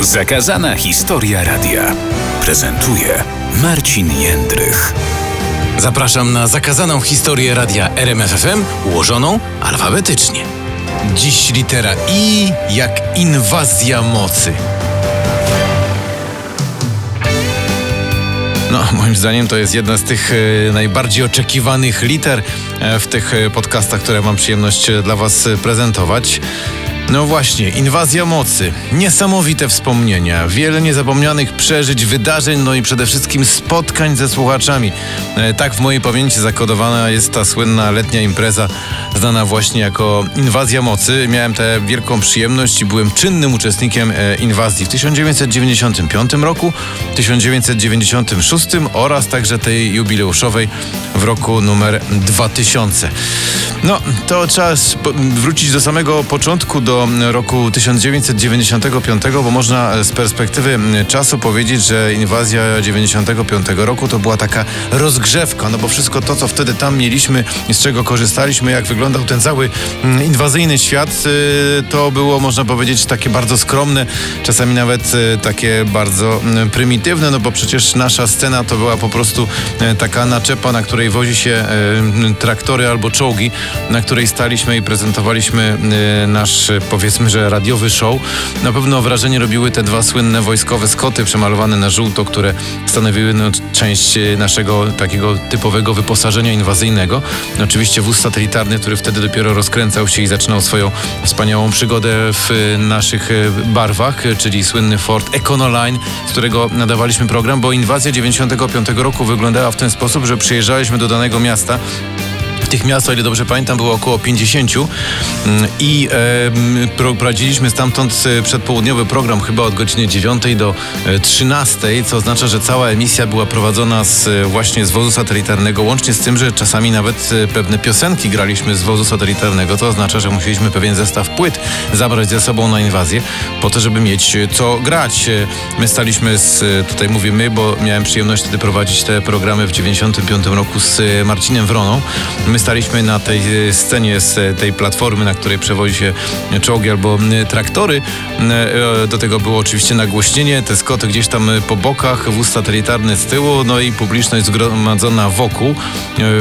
Zakazana historia radia prezentuje Marcin Jędrych. Zapraszam na zakazaną historię radia RMFFM ułożoną alfabetycznie. Dziś litera I jak inwazja mocy. No, moim zdaniem to jest jedna z tych e, najbardziej oczekiwanych liter e, w tych e, podcastach, które mam przyjemność dla Was prezentować. No właśnie, inwazja mocy. Niesamowite wspomnienia, wiele niezapomnianych przeżyć, wydarzeń, no i przede wszystkim spotkań ze słuchaczami. E, Tak w mojej pamięci zakodowana jest ta słynna letnia impreza, znana właśnie jako Inwazja Mocy. Miałem tę wielką przyjemność i byłem czynnym uczestnikiem e, inwazji w 1995 roku, 1996 oraz także tej jubileuszowej w roku numer 2000. No, to czas wrócić do samego początku, do roku 1995, bo można z perspektywy czasu powiedzieć, że inwazja 95 roku to była taka rozgrzewka, no bo wszystko to, co wtedy tam mieliśmy z czego korzystaliśmy, jak wyglądał ten cały inwazyjny świat, y, to było, można powiedzieć, takie bardzo skromne, czasami nawet y, takie bardzo prymitywne, no bo przecież nasza scena to była po prostu e, taka naczepa, na której wozi się e, traktory albo czołgi, na której staliśmy i prezentowaliśmy e, nasz, e, powiedzmy, że radiowy show. Na pewno wrażenie robiły te dwa słynne wojskowe skoty przemalowane na żółto, które stanowiły no, część e, naszego takiego typowego wyposażenia inwazyjnego. Oczywiście wóz satelitarny, który wtedy dopiero rozkręcał się i zaczynał swoją wspaniałą przygodę w e, naszych e, barwach, czyli słynny Ford Econoline, z którego nadawaliśmy program, bo inwazja 95 roku wyglądała w ten sposób, że przyjeżdżaliśmy do danego miasta. Tych miast, o ile dobrze pamiętam, było około 50 mm, i e, pro- prowadziliśmy stamtąd e, przedpołudniowy program chyba od godziny 9 do e, 13, co oznacza, że cała emisja była prowadzona z, e, właśnie z wozu satelitarnego, łącznie z tym, że czasami nawet e, pewne piosenki graliśmy z wozu satelitarnego. To oznacza, że musieliśmy pewien zestaw płyt zabrać ze sobą na inwazję, po to, żeby mieć e, co grać. E, My staliśmy z, e, tutaj mówię my, bo miałem przyjemność wtedy prowadzić te programy w 95 roku z e, Marcinem Wroną. My staliśmy na tej e, scenie z e, tej platformy, na której przewozi się czołgi albo traktory. E, Do tego było oczywiście nagłośnienie, te skoty gdzieś tam po bokach, wóz satelitarny z tyłu, no i publiczność zgromadzona wokół.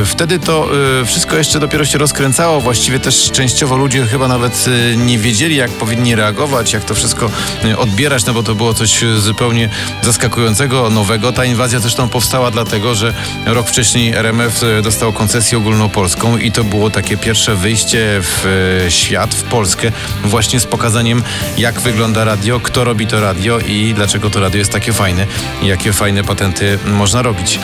Wtedy to wszystko jeszcze dopiero się rozkręcało. Właściwie też częściowo ludzie chyba nawet nie wiedzieli, jak powinni reagować, jak to wszystko odbierać, no bo to było coś zupełnie zaskakującego, nowego. Ta inwazja zresztą powstała dlatego, że rok wcześniej RMF dostał koncesję ogólnopolską i to było takie pierwsze wyjście w e, świat, w Polskę, właśnie z pokazaniem, jak wygląda radio, kto robi to radio i dlaczego to radio jest takie fajne jakie fajne patenty można robić.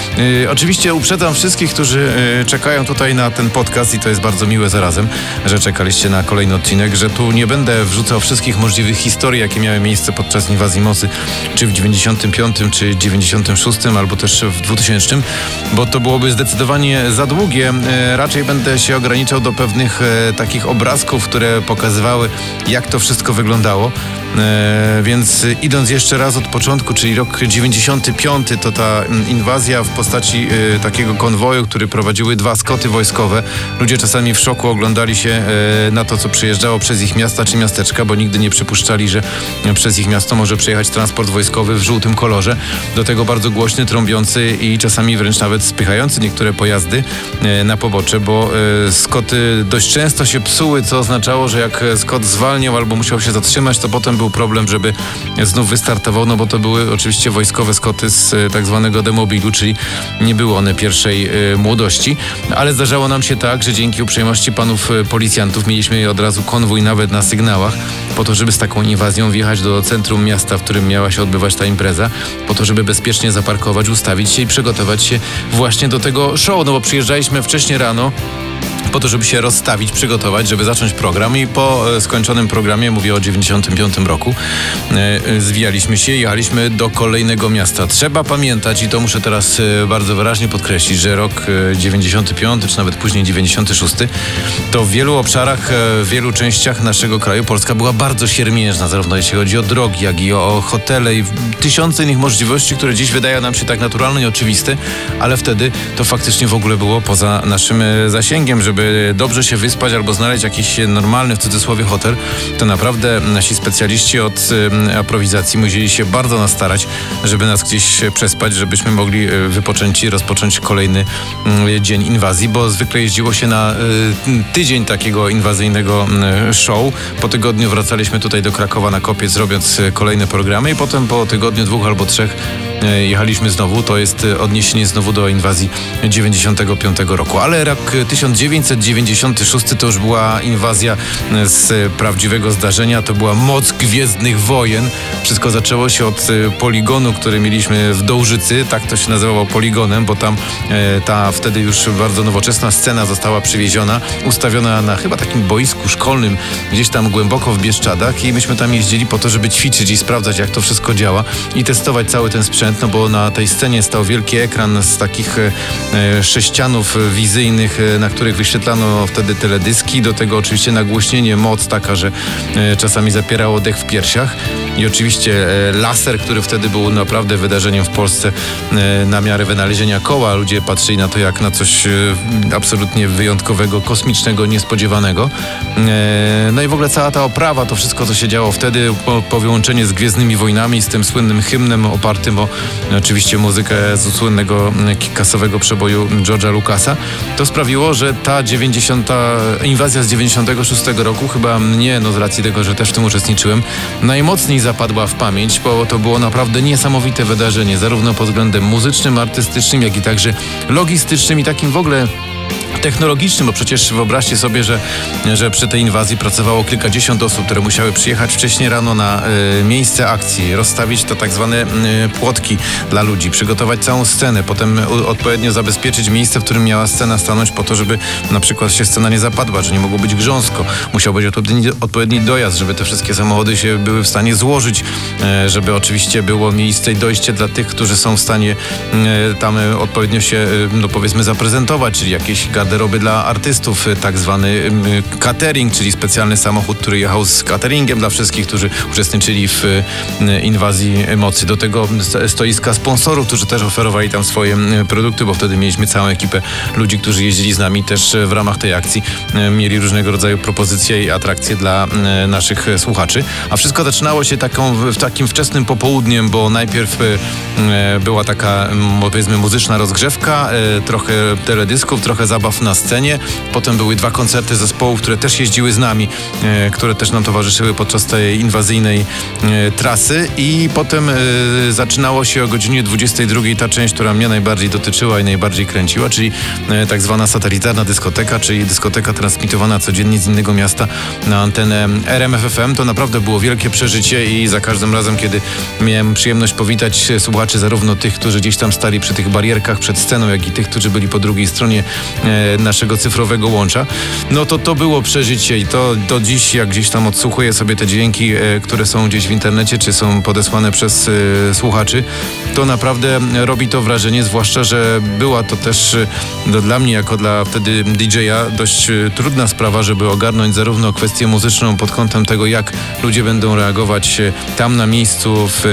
E, Oczywiście uprzedzam wszystkich, którzy e, czekają tutaj na ten podcast i to jest bardzo miłe zarazem, że czekaliście na kolejny odcinek, że tu nie będę wrzucał wszystkich możliwych historii, jakie miały miejsce podczas inwazji mocy, czy w 95, czy 96, albo też w 2000, bo to byłoby zdecydowanie za długie. Raczej będę się ograniczał do pewnych e, takich obrazków, które pokazywały, jak to wszystko wyglądało. E, Więc idąc jeszcze raz od początku, czyli rok 95, to ta mm, inwazja w postaci e, takiego konwoju, który prowadziły dwa skoty wojskowe. Ludzie czasami w szoku oglądali się e, na to, co przyjeżdżało przez ich miasta czy miasteczka, bo nigdy nie przypuszczali, że przez ich miasto może przejechać transport wojskowy w żółtym kolorze. Do tego bardzo głośny, trąbiący i czasami wręcz nawet spychający niektóre pojazdy na pobocze, bo skoty dość często się psuły, co oznaczało, że jak skot zwalniał albo musiał się zatrzymać, to potem był problem, żeby znów wystartował, no bo to były oczywiście wojskowe skoty z e, tak zwanego demobilu, czyli nie były one pierwszej e, młodości, ale zdarzało nam się tak, że dzięki uprzejmości panów e, policjantów mieliśmy od razu konwój nawet na sygnałach, po to, żeby z taką inwazją wjechać do centrum miasta, w którym miała się odbywać ta impreza, po to, żeby bezpiecznie zaparkować, ustawić się i przygotować się właśnie do tego show, no bo przyjeżdżaliśmy wcześniej rano, po to, żeby się rozstawić, przygotować, żeby zacząć program i po e, skończonym programie, mówię o 95 roku, e, e, zwijaliśmy się i jechaliśmy do kolejnego miasta. Trzeba pamiętać i to muszę teraz bardzo wyraźnie podkreślić, że rok e, 95 czy nawet później 96 to w wielu obszarach, w wielu częściach naszego kraju Polska była bardzo siermiężna, zarówno jeśli chodzi o drogi, jak i o hotele i tysiące innych możliwości, które dziś wydają nam się tak naturalne i oczywiste, ale wtedy to faktycznie w ogóle było poza naszym zasięgiem, żeby dobrze się wyspać albo znaleźć jakiś normalny w cudzysłowie hotel, to naprawdę nasi specjaliści od aprowizacji musieli się bardzo nastarać, żeby nas gdzieś przespać, żebyśmy mogli e, wypocząć i rozpocząć kolejny mm, dzień inwazji, bo zwykle jeździło się na e, tydzień takiego inwazyjnego mm, show. Po tygodniu wracaliśmy tutaj do Krakowa na kopiec, robiąc e, kolejne programy i potem po tygodniu, dwóch albo trzech jechaliśmy znowu. To jest odniesienie znowu do inwazji 95 roku. Ale rok 1996 to już była inwazja e, z prawdziwego zdarzenia. To była moc gwiezdnych wojen. Wszystko zaczęło się od e, poligonu, który mieliśmy w Dołżycy. Tak to się nazywało poligonem, bo tam e, ta wtedy już bardzo nowoczesna scena została przywieziona, ustawiona na chyba takim boisku szkolnym, gdzieś tam głęboko w Bieszczadach i myśmy tam jeździli po to, żeby ćwiczyć i sprawdzać, jak to wszystko działa i testować cały ten sprzęt, no bo na tej scenie stał wielki ekran z takich sześcianów wizyjnych, na których wyświetlano wtedy teledyski, do tego oczywiście nagłośnienie, moc taka, że e, czasami zapierało dech w piersiach i oczywiście e, laser, który wtedy był naprawdę wydarzeniem w Polsce e, na miarę wynalezienia koła. Ludzie patrzyli na to jak na coś e, absolutnie wyjątkowego, kosmicznego, niespodziewanego. No i w ogóle cała ta oprawa, to wszystko, co się działo wtedy, po, połączenie z Gwiezdnymi Wojnami, z tym słynnym hymnem opartym o oczywiście muzykę z słynnego kasowego przeboju George'a Lucasa, to sprawiło, że ta 90. inwazja z 96 roku, chyba mnie, no z racji tego, że też w tym uczestniczyłem, najmocniej zapadła w pamięć, bo to było naprawdę niesamowite wydarzenie, zarówno pod względem muzycznym, artystycznym, jak i także logistycznym i takim w ogóle technologicznym, bo przecież wyobraźcie sobie, że, że przy tej inwazji pracowało kilkadziesiąt osób, które musiały przyjechać wcześniej rano na e, miejsce akcji, rozstawić to tak zwane e, płotki dla ludzi, przygotować całą scenę, potem u, odpowiednio zabezpieczyć miejsce, w którym miała scena stanąć po to, żeby na przykład się scena nie zapadła, że nie mogło być grząsko. Musiał być odpowiedni, odpowiedni dojazd, żeby te wszystkie samochody się były w stanie złożyć, e, żeby oczywiście było miejsce i dojście dla tych, którzy są w stanie e, tam odpowiednio się, no powiedzmy, zaprezentować, czyli jakieś garderoby dla artystów, e, tak zwany em, catering, czyli specjalny samochód, który jechał z cateringiem dla wszystkich, którzy uczestniczyli w e, inwazji mocy. Do tego st- stoiska sponsorów, którzy też oferowali tam swoje produkty, bo wtedy mieliśmy całą ekipę ludzi, którzy jeździli z nami też w ramach tej akcji. Mieli różnego rodzaju propozycje i atrakcje dla naszych słuchaczy. A wszystko zaczynało się taką, w takim wczesnym popołudniem, bo najpierw była taka, powiedzmy, muzyczna rozgrzewka, trochę teledysków, trochę zabaw na scenie. Potem były dwa koncerty zespołów, które też jeździły z nami, e, które też nam towarzyszyły podczas tej inwazyjnej e, trasy. I potem e, zaczynało się o godzinie 22 ta część, która mnie najbardziej dotyczyła i najbardziej kręciła, czyli tak zwana satelitarna dyskoteka, czyli dyskoteka transmitowana codziennie z innego miasta na antenę RMFFM. To naprawdę było wielkie przeżycie i za każdym razem, kiedy miałem przyjemność powitać słuchaczy, zarówno tych, którzy gdzieś tam stali przy tych barierkach przed sceną, jak i tych, którzy byli po drugiej stronie naszego cyfrowego łącza, no to to było przeżycie i to do dziś, jak gdzieś tam odsłuchuję sobie te dźwięki, e, które są gdzieś w internecie, czy są podesłane przez e, słuchaczy, to naprawdę robi to wrażenie, zwłaszcza, że była to też e, no, dla mnie, jako dla wtedy DJ-a, dość trudna sprawa, żeby ogarnąć zarówno kwestię muzyczną pod kątem tego, jak ludzie będą reagować tam na miejscu w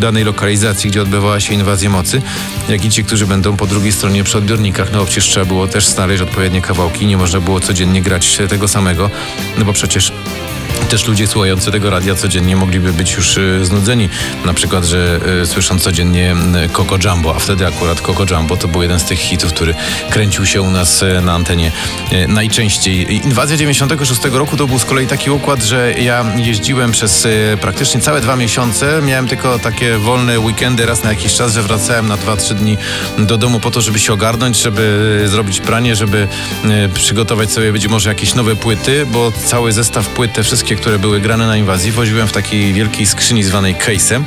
danej lokalizacji, gdzie odbywała się inwazja mocy, jak i ci, którzy będą po drugiej stronie przy odbiornikach. No przecież trzeba było też znaleźć odpowiednie kawałki, nie można było codziennie grać tego samego, no bo przecież też ludzie słuchający tego radia codziennie mogliby być już y, znudzeni. Na przykład, że y, słyszą codziennie y, Coco Jumbo, a wtedy akurat Coco Jumbo to był jeden z tych hitów, który kręcił się u nas na antenie najczęściej. Inwazja 96 roku to był z kolei taki układ, że ja jeździłem przez praktycznie całe dwa miesiące. Miałem tylko takie wolne weekendy raz na jakiś czas, że wracałem na 2-3 dni do domu po to, żeby się ogarnąć, żeby zrobić pranie, żeby przygotować sobie być może jakieś nowe płyty, bo cały zestaw płyt, te wszystkie wszystkie, które były grane na inwazji, woziłem w takiej wielkiej skrzyni zwanej case'em.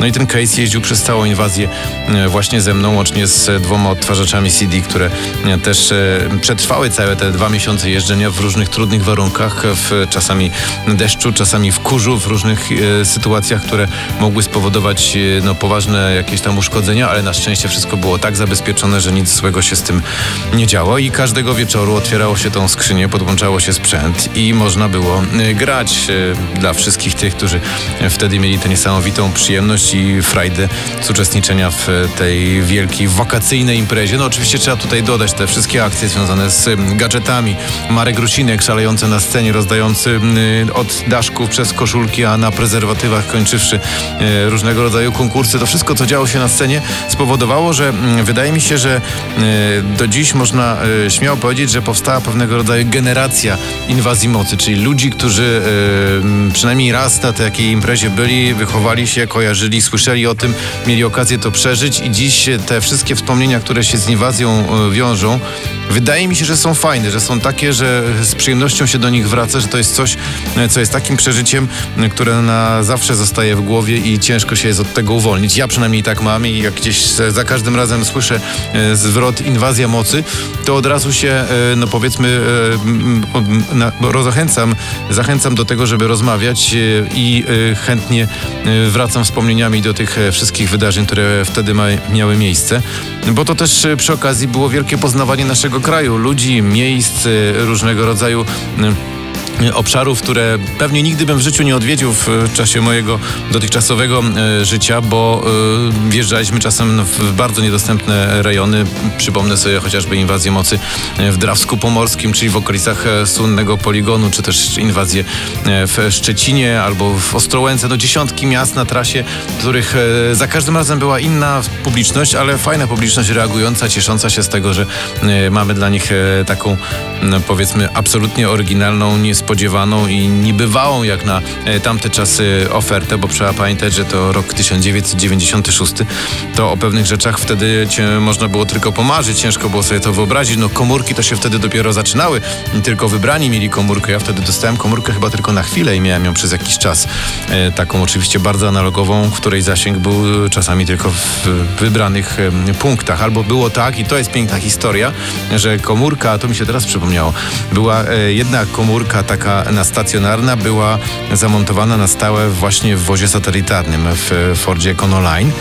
No i ten case jeździł przez całą inwazję e, właśnie ze mną, łącznie z dwoma odtwarzaczami CD, które e, też e, przetrwały całe te dwa miesiące jeżdżenia w różnych trudnych warunkach, w czasami deszczu, czasami w kurzu, w różnych e, sytuacjach, które mogły spowodować e, no, poważne jakieś tam uszkodzenia, ale na szczęście wszystko było tak zabezpieczone, że nic złego się z tym nie działo i każdego wieczoru otwierało się tą skrzynię, podłączało się sprzęt i można było e, e, dla wszystkich tych, którzy wtedy mieli tę niesamowitą przyjemność i frajdę z uczestniczenia w tej wielkiej wakacyjnej imprezie. No oczywiście trzeba tutaj dodać te wszystkie akcje związane z gadżetami. Marek Rusinek szalejący na scenie, rozdający y, od daszków przez koszulki, a na prezerwatywach kończywszy różnego rodzaju konkursy. To wszystko, co działo się na scenie spowodowało, że wydaje mi się, że do dziś można śmiało powiedzieć, że powstała pewnego rodzaju generacja inwazji mocy, czyli ludzi, którzy przynajmniej raz na takiej imprezie byli, wychowali się, kojarzyli, słyszeli o tym, mieli okazję to przeżyć i dziś te wszystkie wspomnienia, które się z inwazją y, wiążą, wydaje mi się, że są fajne, że są takie, że z przyjemnością się do nich wraca, że to jest coś, y, co jest takim przeżyciem, y, które na zawsze zostaje w głowie i ciężko się jest od tego uwolnić. Ja przynajmniej tak mam i jak gdzieś za każdym razem słyszę y, zwrot inwazja mocy, to od razu się, y, no powiedzmy, y, m, m, na, bo zachęcam, do tego, żeby rozmawiać y, i y, chętnie y, wracam wspomnieniami do tych e, wszystkich wydarzeń, które wtedy miały miejsce, bo to też przy okazji było wielkie poznawanie naszego kraju, ludzi, miejsc, różnego rodzaju obszarów, które pewnie nigdy bym w życiu nie odwiedził w czasie mojego dotychczasowego e, życia, bo e, wjeżdżaliśmy czasem w bardzo niedostępne rejony. Przypomnę sobie chociażby inwazję mocy e, w Drawsku Pomorskim, czyli w okolicach słynnego poligonu, czy też inwazję w Szczecinie albo w Ostrołęce. No dziesiątki miast na trasie, których za każdym razem była inna publiczność, ale fajna publiczność reagująca, ciesząca się z tego, że mamy dla nich taką powiedzmy absolutnie oryginalną, niespodziewaną i niebywałą jak na e, tamte czasy ofertę, bo trzeba pamiętać, że to rok 1996, to o pewnych rzeczach wtedy można było tylko pomarzyć, ciężko było sobie to wyobrazić. No komórki to się wtedy dopiero zaczynały, tylko wybrani mieli komórkę. Ja wtedy dostałem komórkę chyba tylko na chwilę i miałem ją przez jakiś czas. E, taką oczywiście bardzo analogową, której zasięg był czasami tylko w wybranych punktach. Albo było tak, i to jest piękna historia, że komórka, to mi się teraz przypomniało, była e, jedna komórka taka na stacjonarna, była zamontowana na stałe właśnie w wozie satelitarnym w Fordzie Econoline.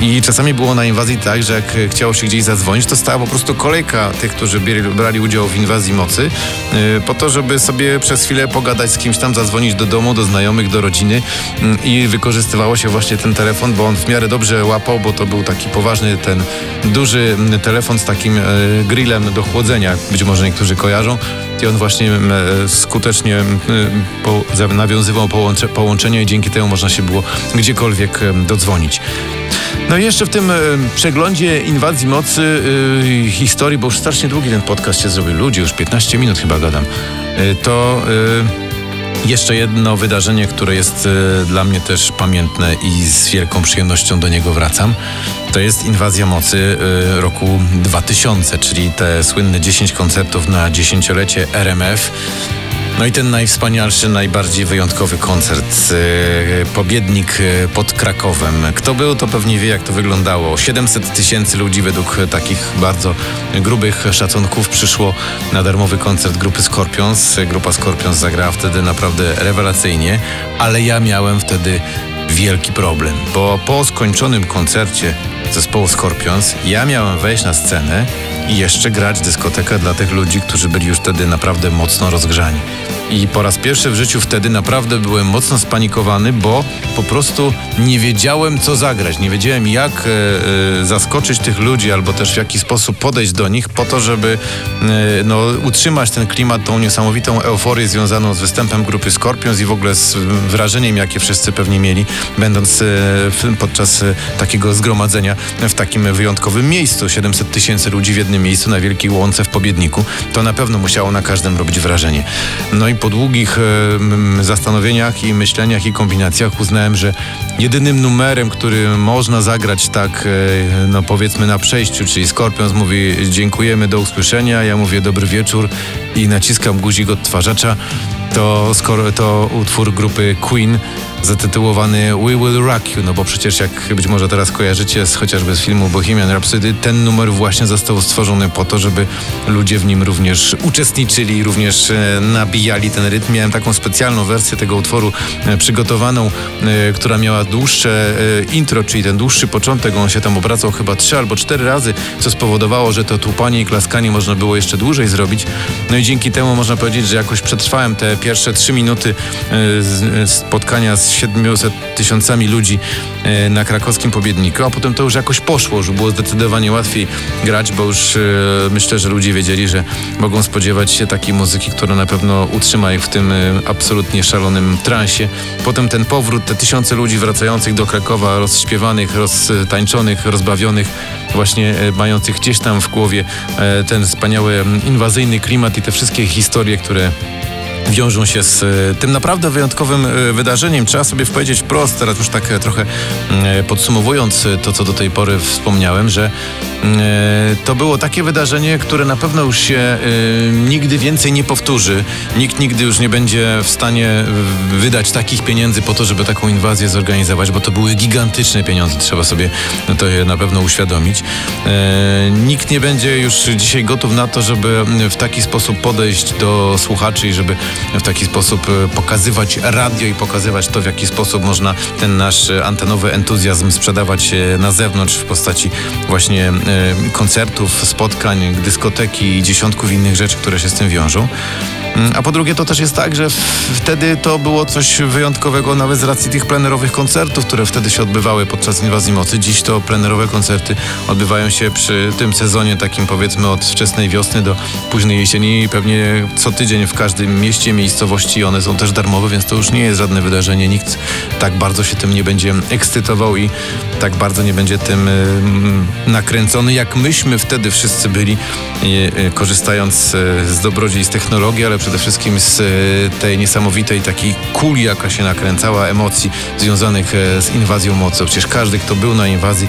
I czasami było na inwazji tak, że jak chciało się gdzieś zadzwonić, to stała po prostu kolejka tych, którzy brali udział w inwazji mocy, yy, po to, żeby sobie przez chwilę pogadać z kimś tam, zadzwonić do domu, do znajomych, do rodziny yy, i wykorzystywało się właśnie ten telefon, bo on w miarę dobrze łapał, bo to był taki poważny ten duży mm, telefon z takim yy, grillem do chłodzenia, być może niektórzy kojarzą. I on właśnie e, skutecznie nawiązywał połącze, połączenia i dzięki temu można się było gdziekolwiek dodzwonić. No i jeszcze w tym przeglądzie inwazji mocy e, historii, bo już strasznie długi ten podcast się zrobił. Ludzie, już 15 minut chyba gadam. E, to e, jeszcze jedno wydarzenie, które jest e, dla mnie też pamiętne i z wielką przyjemnością do niego wracam. To jest inwazja mocy e, roku 2000, czyli te słynne 10 koncertów na dziesięciolecie RMF. No i ten najwspanialszy, najbardziej wyjątkowy koncert, e, Pobiednik e, pod Krakowem. Kto był, to pewnie wie, jak to wyglądało. 700 tysięcy ludzi według takich bardzo grubych szacunków przyszło na darmowy koncert grupy Scorpions. Grupa Scorpions zagrała wtedy naprawdę rewelacyjnie, ale ja miałem wtedy wielki problem, bo po skończonym koncercie zespołu Scorpions ja miałem wejść na scenę i jeszcze grać dyskotekę dla tych ludzi, którzy byli już wtedy naprawdę mocno rozgrzani. I po raz pierwszy w życiu wtedy naprawdę byłem mocno spanikowany, bo po prostu nie wiedziałem, co zagrać. Nie wiedziałem, jak e, e, zaskoczyć tych ludzi, albo też w jaki sposób podejść do nich, po to, żeby e, no, utrzymać ten klimat, tą niesamowitą euforię związaną z występem grupy Scorpions i w ogóle z wrażeniem, jakie wszyscy pewnie mieli, będąc podczas takiego zgromadzenia w takim wyjątkowym miejscu. 700 tysięcy ludzi w jednym miejscu na Wielkiej Łące w Pobiedniku. To na pewno musiało na każdym robić wrażenie. No i po długich e, zastanowieniach i myśleniach i kombinacjach uznałem, że jedynym numerem, który można zagrać tak, e, no powiedzmy na przejściu, czyli Scorpions mówi dziękujemy, do usłyszenia, ja mówię dobry wieczór i naciskam guzik odtwarzacza, to, skoro, to utwór grupy Queen zatytułowany We Will Rock You, no bo przecież jak być może teraz kojarzycie z, chociażby z filmu Bohemian Rhapsody, ten numer właśnie został stworzony po to, żeby ludzie w nim również uczestniczyli, również e, nabijali ten rytm. Miałem taką specjalną wersję tego utworu e, przygotowaną, e, która miała dłuższe intro, czyli ten dłuższy początek, on się tam obracał chyba trzy albo cztery razy, co spowodowało, że to tłupanie i klaskanie można było jeszcze dłużej zrobić. No i dzięki temu można powiedzieć, że jakoś przetrwałem te pierwsze trzy minuty e, e, spotkania z 700 tysiącami ludzi e, na krakowskim Pobiedniku, a potem to już jakoś poszło, że było zdecydowanie łatwiej grać, bo już myślę, że ludzie wiedzieli, że mogą spodziewać się takiej muzyki, która na pewno utrzyma ich w tym absolutnie szalonym transie. Potem ten powrót, te tysiące ludzi wracających do Krakowa, rozśpiewanych, roztańczonych, rozbawionych, właśnie mających gdzieś tam w głowie ten wspaniały inwazyjny klimat i te wszystkie historie, które wiążą się z e, tym naprawdę wyjątkowym e, wydarzeniem. Trzeba sobie powiedzieć wprost, teraz już tak e, trochę e, podsumowując to, co do tej pory wspomniałem, że e, to było takie wydarzenie, które na pewno już się nigdy więcej nie powtórzy. Nikt nigdy już nie będzie w stanie wydać takich pieniędzy po to, żeby taką inwazję zorganizować, bo to były gigantyczne pieniądze, trzeba sobie to na pewno uświadomić. Nikt nie będzie już dzisiaj gotów na to, żeby w taki sposób podejść do słuchaczy i żeby w taki sposób e, pokazywać radio i pokazywać to, w jaki sposób można ten nasz e, antenowy entuzjazm sprzedawać e, na zewnątrz w postaci właśnie koncertów, spotkań, dyskoteki i dziesiątków innych rzeczy, które się z tym wiążą. Mm, A po drugie, to też jest tak, że wtedy to było coś wyjątkowego nawet z racji tych plenerowych koncertów, które wtedy się odbywały podczas inwazji mocy. Dziś to plenerowe koncerty odbywają się przy tym sezonie takim powiedzmy od wczesnej wiosny do późnej jesieni i pewnie co tydzień w każdym mieście, miejscowości one są też darmowe, więc to już nie jest żadne wydarzenie. Nikt tak bardzo się tym nie będzie ekscytował i tak bardzo nie będzie tym ym, nakręcony, jak myśmy wtedy wszyscy byli, y, y, korzystając y, z dobrodziejstw technologii, ale przede wszystkim z y, tej niesamowitej takiej kuli, jaka się nakręcała, emocji związanych e, z inwazją mocy. Przecież każdy, kto był na inwazji,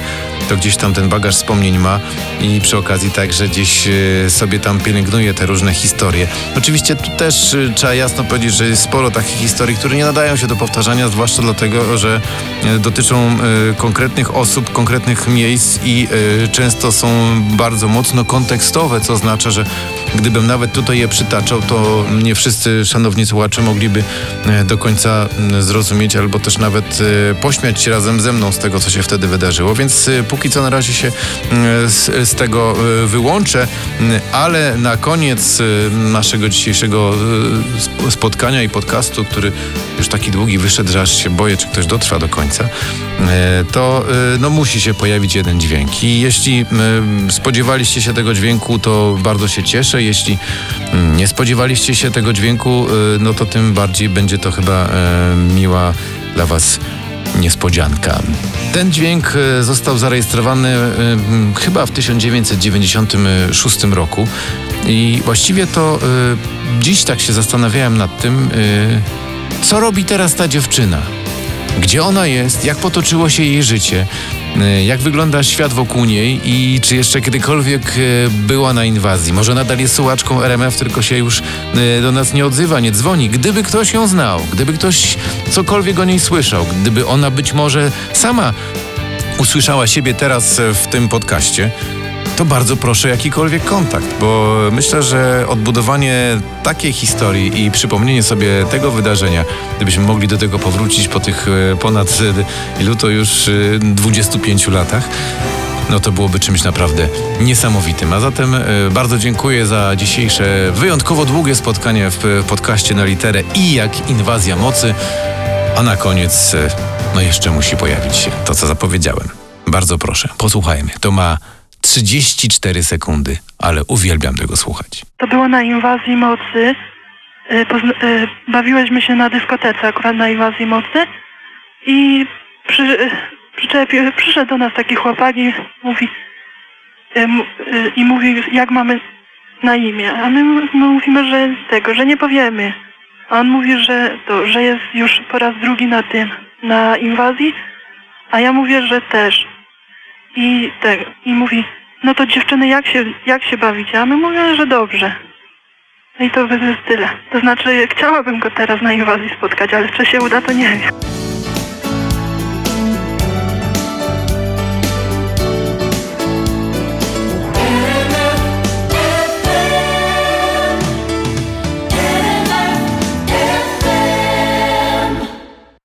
to gdzieś tam ten bagaż wspomnień ma i przy okazji także gdzieś e, sobie tam pielęgnuje te różne historie. Oczywiście tu też e, trzeba jasno powiedzieć, że jest sporo takich historii, które nie nadają się do powtarzania, zwłaszcza dlatego, że e, dotyczą konkretnych osób, konkretnych miejsc i często są bardzo mocno kontekstowe, co oznacza, że gdybym nawet tutaj je przytaczał, to nie wszyscy szanowni słuchacze mogliby do końca zrozumieć albo też nawet pośmiać się razem ze mną z tego, co się wtedy wydarzyło. Więc póki co na razie się m, z, z tego e, wyłączę, m, ale na koniec e, naszego dzisiejszego sp- spotkania i podcastu, który już taki długi wyszedł, że aż się boję, czy ktoś dotrwa do końca, to no, musi się pojawić jeden dźwięk. I jeśli spodziewaliście się tego dźwięku, to bardzo się cieszę. Jeśli mm, nie spodziewaliście się tego dźwięku, no to tym bardziej będzie to chyba miła dla Was niespodzianka. Ten dźwięk e, został zarejestrowany e, chyba w 1996 roku i właściwie to e, dziś tak się zastanawiałem nad tym, co robi teraz ta dziewczyna. Gdzie ona jest? Jak potoczyło się jej życie? E, Jak wygląda świat wokół niej i czy jeszcze kiedykolwiek e, była na inwazji? Może nadal jest słuchaczką RMF, tylko się już e, do nas nie odzywa, nie dzwoni. Gdyby ktoś ją znał, gdyby ktoś cokolwiek o niej słyszał, gdyby ona być może sama usłyszała siebie teraz w tym podcaście, to bardzo proszę jakikolwiek kontakt, bo myślę, że odbudowanie takiej historii i przypomnienie sobie tego wydarzenia, gdybyśmy mogli do tego powrócić po tych e, ponad e, ilu to już e, 25 latach, no to byłoby czymś naprawdę niesamowitym. A zatem e, bardzo dziękuję za dzisiejsze wyjątkowo długie spotkanie w e, podcaście na literę i jak inwazja mocy. A na koniec, e, no jeszcze musi pojawić się to, co zapowiedziałem. Bardzo proszę, posłuchajmy. To ma 34 sekundy, ale uwielbiam tego słuchać. To było na inwazji mocy. Y, y, bawiłyśmy się na dyskotece akurat na inwazji mocy i przy, y, przyczepi, przyszedł do nas taki chłopak i mówi, i mówi jak mamy na imię, a my, my mówimy, że tego, że nie powiemy. A on mówi, że to, że jest już po raz drugi na tym, na inwazji, a ja mówię, że też. I tak, i mówi, no to dziewczyny, jak się, jak się bawicie? A my mówimy, że dobrze. No i to jest tyle. To znaczy, chciałabym go teraz na inwazji spotkać, ale czy się uda, to nie wiem.